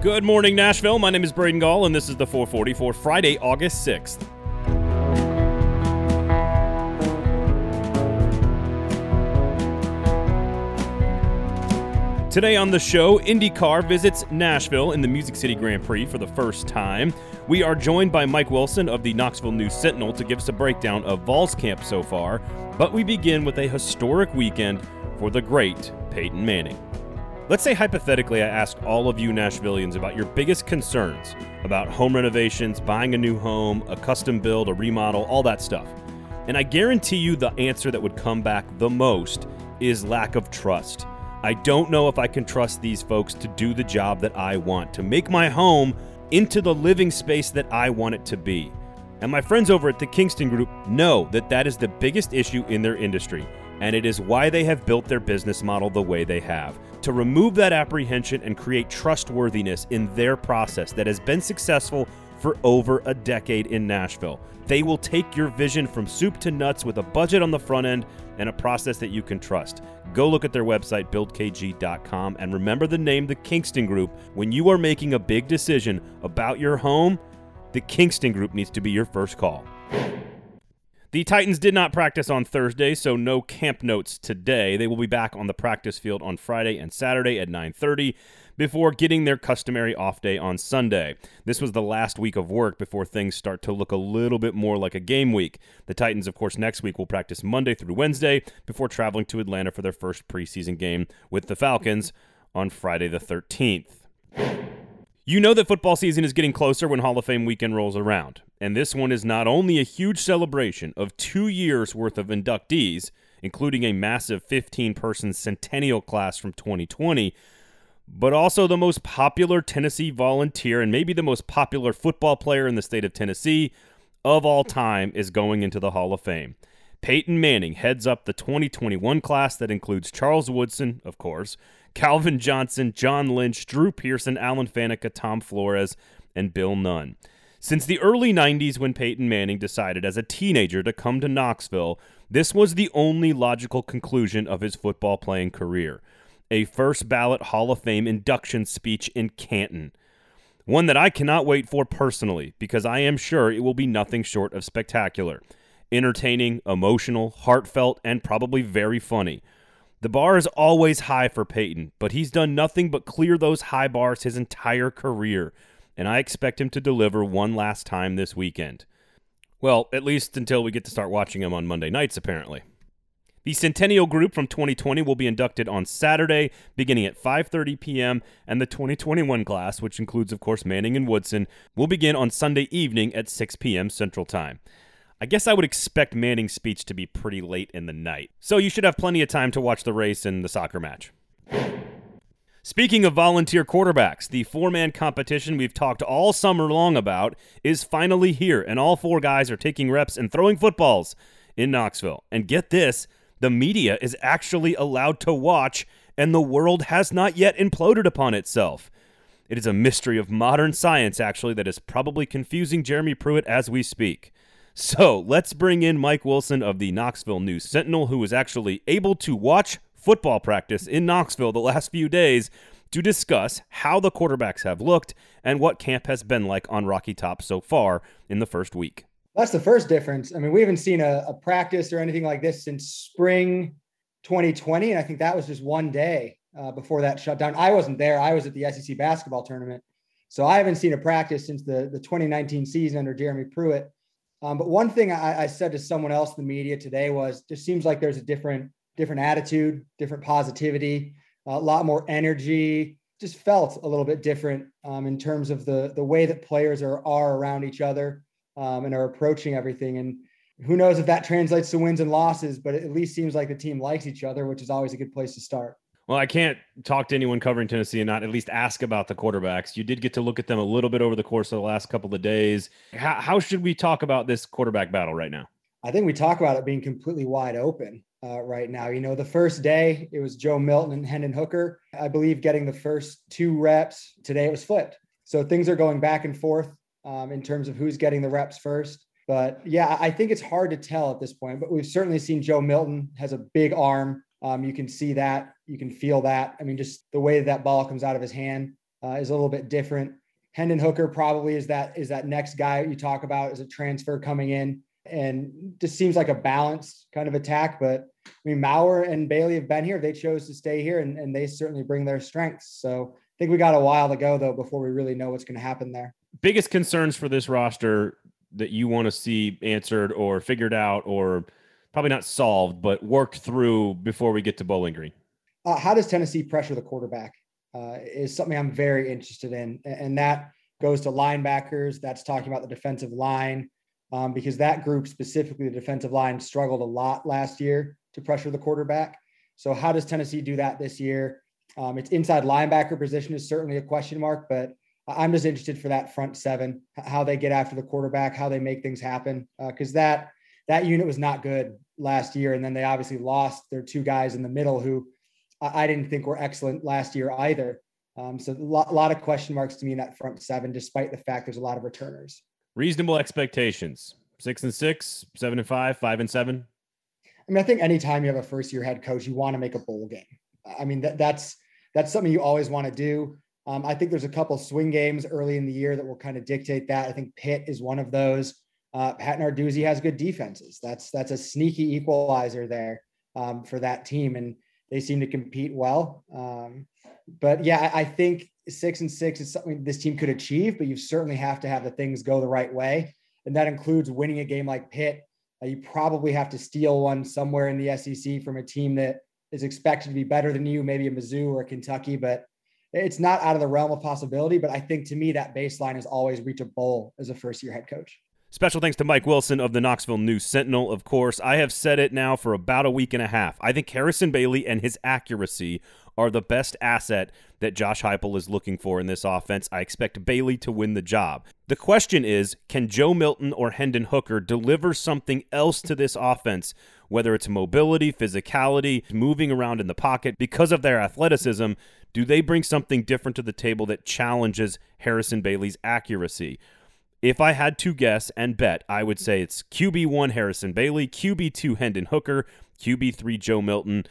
Good morning, Nashville. My name is Braden Gall, and this is the 440 for Friday, August 6th. Today on the show, IndyCar visits Nashville in the Music City Grand Prix for the first time. We are joined by Mike Wilson of the Knoxville News Sentinel to give us a breakdown of Vols Camp so far, but we begin with a historic weekend for the great Peyton Manning. Let's say hypothetically, I asked all of you Nashvillians about your biggest concerns about home renovations, buying a new home, a custom build, a remodel, all that stuff. And I guarantee you the answer that would come back the most is lack of trust. I don't know if I can trust these folks to do the job that I want, to make my home into the living space that I want it to be. And my friends over at the Kingston Group know that that is the biggest issue in their industry, and it is why they have built their business model the way they have to remove that apprehension and create trustworthiness in their process that has been successful for over a decade in Nashville. They will take your vision from soup to nuts with a budget on the front end and a process that you can trust. Go look at their website, buildkg.com, and remember the name The Kingston Group. When you are making a big decision about your home, the Kingston Group needs to be your first call. The Titans did not practice on Thursday, so no camp notes today. They will be back on the practice field on Friday and Saturday at 9:30 before getting their customary off day on Sunday. This was the last week of work before things start to look a little bit more like a game week. The Titans, of course, next week will practice Monday through Wednesday before traveling to Atlanta for their first preseason game with the Falcons on Friday the 13th. You know that football season is getting closer when Hall of Fame weekend rolls around. And this one is not only a huge celebration of two years worth of inductees, including a massive 15 person centennial class from 2020, but also the most popular Tennessee volunteer and maybe the most popular football player in the state of Tennessee of all time is going into the Hall of Fame. Peyton Manning heads up the 2021 class that includes Charles Woodson, of course, Calvin Johnson, John Lynch, Drew Pearson, Alan Faneca, Tom Flores, and Bill Nunn. Since the early 90s, when Peyton Manning decided as a teenager to come to Knoxville, this was the only logical conclusion of his football playing career a first ballot Hall of Fame induction speech in Canton. One that I cannot wait for personally, because I am sure it will be nothing short of spectacular. Entertaining, emotional, heartfelt, and probably very funny. The bar is always high for Peyton, but he's done nothing but clear those high bars his entire career, and I expect him to deliver one last time this weekend. Well, at least until we get to start watching him on Monday nights, apparently. The Centennial Group from 2020 will be inducted on Saturday, beginning at 5:30 p.m., and the 2021 class, which includes, of course, Manning and Woodson, will begin on Sunday evening at 6 p.m. Central Time. I guess I would expect Manning's speech to be pretty late in the night, so you should have plenty of time to watch the race and the soccer match. Speaking of volunteer quarterbacks, the four man competition we've talked all summer long about is finally here, and all four guys are taking reps and throwing footballs in Knoxville. And get this the media is actually allowed to watch, and the world has not yet imploded upon itself. It is a mystery of modern science, actually, that is probably confusing Jeremy Pruitt as we speak. So let's bring in Mike Wilson of the Knoxville News Sentinel, who was actually able to watch football practice in Knoxville the last few days to discuss how the quarterbacks have looked and what camp has been like on Rocky Top so far in the first week. That's the first difference. I mean, we haven't seen a, a, practice or anything like this since spring 2020. And I think that was just one day uh, before that shutdown. I wasn't there. I was at the SEC basketball tournament. So I haven't seen a practice since the, the 2019 season under Jeremy Pruitt. Um, but one thing I, I, said to someone else in the media today was just seems like there's a different different attitude, different positivity, a lot more energy. Just felt a little bit different um, in terms of the the way that players are are around each other um, and are approaching everything. And who knows if that translates to wins and losses, but it at least seems like the team likes each other, which is always a good place to start. Well, I can't talk to anyone covering Tennessee and not at least ask about the quarterbacks. You did get to look at them a little bit over the course of the last couple of days. How, how should we talk about this quarterback battle right now? I think we talk about it being completely wide open uh, right now. You know, the first day it was Joe Milton and Hendon Hooker, I believe, getting the first two reps. Today it was flipped. So things are going back and forth um, in terms of who's getting the reps first. But yeah, I think it's hard to tell at this point. But we've certainly seen Joe Milton has a big arm. Um, you can see that, you can feel that. I mean, just the way that, that ball comes out of his hand. uh, is a little bit different. Hendon Hooker probably is that is that next guy you talk about as a transfer coming in and just seems like a balanced kind of attack. But I mean, Maurer and Bailey have been here. They chose to stay here and, and they certainly bring their strengths. So I think we got a while to go though before we really know what's going to happen there. Biggest concerns for this roster that you want to see answered or figured out or probably not solved, but worked through before we get to Bowling Green? Uh, how does Tennessee pressure the quarterback? Uh, is something I'm very interested in, and that goes to linebackers. That's talking about the defensive line um, because that group, specifically the defensive line, struggled a lot last year to pressure the quarterback. So, how does Tennessee do that this year? Um, its inside linebacker position is certainly a question mark, but I'm just interested for that front seven, how they get after the quarterback, how they make things happen, because uh, that that unit was not good last year, and then they obviously lost their two guys in the middle who I didn't think were excellent last year either. Um, so a lot, a lot of question marks to me in that front seven, despite the fact there's a lot of returners. Reasonable expectations: six and six, seven and five, five and seven. I mean, I think anytime you have a first year head coach, you want to make a bowl game. I mean, that, that's that's something you always want to do. Um, I think there's a couple swing games early in the year that will kind of dictate that. I think Pitt is one of those. Uh, Pat Narduzzi has good defenses. That's that's a sneaky equalizer there um, for that team, and they seem to compete well. Um, but yeah, I, I think six and six is something this team could achieve, but you certainly have to have the things go the right way, and that includes winning a game like Pitt. Uh, you probably have to steal one somewhere in the SEC from a team that is expected to be better than you, maybe a Mizzou or a Kentucky, but it's not out of the realm of possibility. But I think to me that baseline is always reach a bowl as a first year head coach. Special thanks to Mike Wilson of the Knoxville News Sentinel, of course. I have said it now for about a week and a half. I think Harrison Bailey and his accuracy are the best asset that Josh Heupel is looking for in this offense. I expect Bailey to win the job. The question is, can Joe Milton or Hendon Hooker deliver something else to this offense, whether it's mobility, physicality, moving around in the pocket because of their athleticism? Do they bring something different to the table that challenges Harrison Bailey's accuracy? If I had to guess and bet, I would say it's QB1 Harrison Bailey, QB2 Hendon Hooker, QB3 Joe Milton.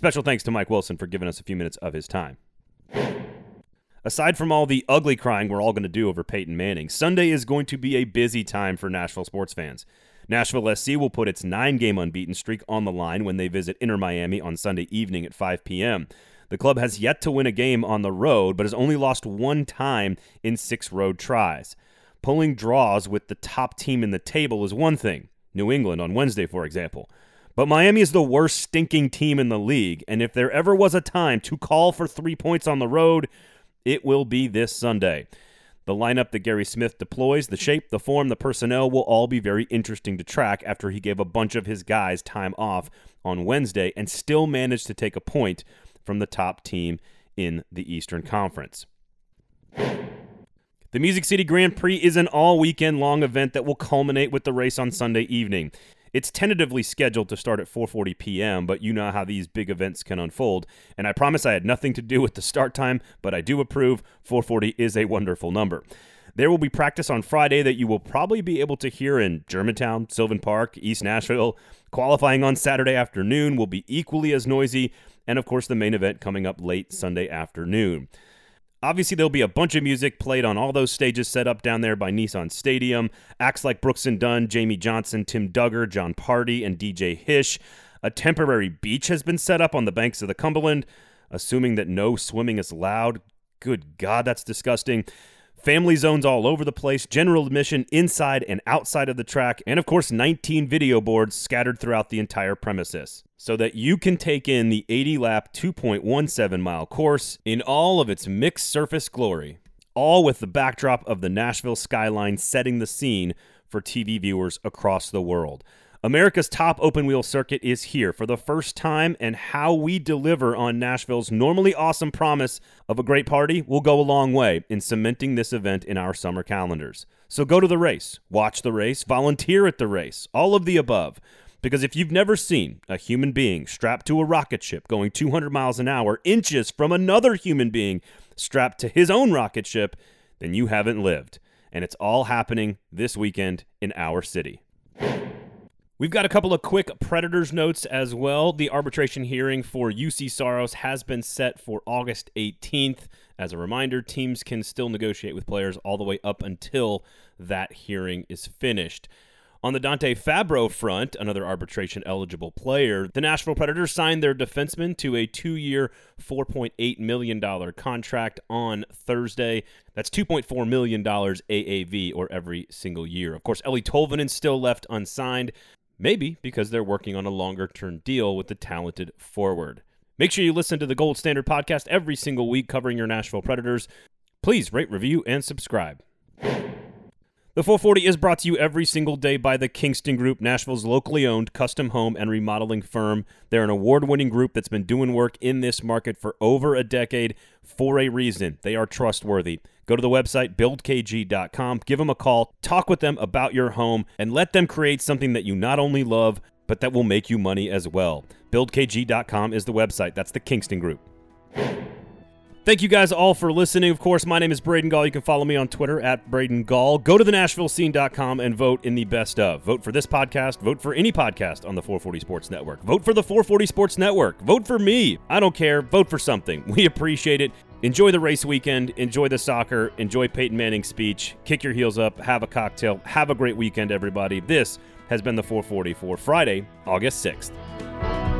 Special thanks to Mike Wilson for giving us a few minutes of his time. Aside from all the ugly crying we're all going to do over Peyton Manning, Sunday is going to be a busy time for Nashville sports fans. Nashville SC will put its nine game unbeaten streak on the line when they visit Inter Miami on Sunday evening at 5 p.m. The club has yet to win a game on the road, but has only lost one time in six road tries. Pulling draws with the top team in the table is one thing, New England on Wednesday, for example. But Miami is the worst stinking team in the league, and if there ever was a time to call for three points on the road, it will be this Sunday. The lineup that Gary Smith deploys, the shape, the form, the personnel will all be very interesting to track after he gave a bunch of his guys time off on Wednesday and still managed to take a point from the top team in the Eastern Conference. The Music City Grand Prix is an all weekend long event that will culminate with the race on Sunday evening. It's tentatively scheduled to start at 4:40 p.m., but you know how these big events can unfold, and I promise I had nothing to do with the start time, but I do approve 4:40 is a wonderful number. There will be practice on Friday that you will probably be able to hear in Germantown, Sylvan Park, East Nashville. Qualifying on Saturday afternoon will be equally as noisy, and of course the main event coming up late Sunday afternoon. Obviously, there'll be a bunch of music played on all those stages set up down there by Nissan Stadium. Acts like Brooks and Dunn, Jamey Johnson, Tim Dugger, Jon Pardi, and DJ Hish. A temporary beach has been set up on the banks of the Cumberland, assuming that no swimming is allowed. Good God, that's disgusting. Family zones all over the place, general admission inside and outside of the track, and of course, 19 video boards scattered throughout the entire premises so that you can take in the 80 lap 2.17 mile course in all of its mixed surface glory, all with the backdrop of the Nashville skyline setting the scene for TV viewers across the world. America's top open wheel circuit is here for the first time, and how we deliver on Nashville's normally awesome promise of a great party will go a long way in cementing this event in our summer calendars. So go to the race, watch the race, volunteer at the race, all of the above. Because if you've never seen a human being strapped to a rocket ship going 200 miles an hour, inches from another human being strapped to his own rocket ship, then you haven't lived. And it's all happening this weekend in our city. We've got a couple of quick Predators notes as well. The arbitration hearing for Juuse Saros has been set for August 18th. As a reminder, teams can still negotiate with players all the way up until that hearing is finished. On the Dante Fabbro front, another arbitration eligible player, the Nashville Predators signed their defenseman to a two year, $4.8 million contract on Thursday. That's $2.4 million AAV or every single year. Of course, Eeli Tolvanen still left unsigned, maybe because they're working on a longer term deal with the talented forward. Make sure you listen to the Gold Standard podcast every single week covering your Nashville Predators. Please rate, review, and subscribe. The 440 is brought to you every single day by the Kingston Group, Nashville's locally owned custom home and remodeling firm. They're an award winning group that's been doing work in this market for over a decade for a reason. They are trustworthy. Go to the website, buildkg.com, give them a call, talk with them about your home, and let them create something that you not only love, but that will make you money as well. BuildKG.com is the website. That's the Kingston Group. Thank you guys all for listening. Of course, my name is Braden Gall. You can follow me on Twitter at Braden Gall. Go to the NashvilleScene.com and vote in the best of. Vote for this podcast. Vote for any podcast on the 440 Sports Network. Vote for the 440 Sports Network. Vote for me. I don't care. Vote for something. We appreciate it. Enjoy the race weekend. Enjoy the soccer. Enjoy Peyton Manning's speech. Kick your heels up. Have a cocktail. Have a great weekend, everybody. This has been the 440 for Friday, August 6th.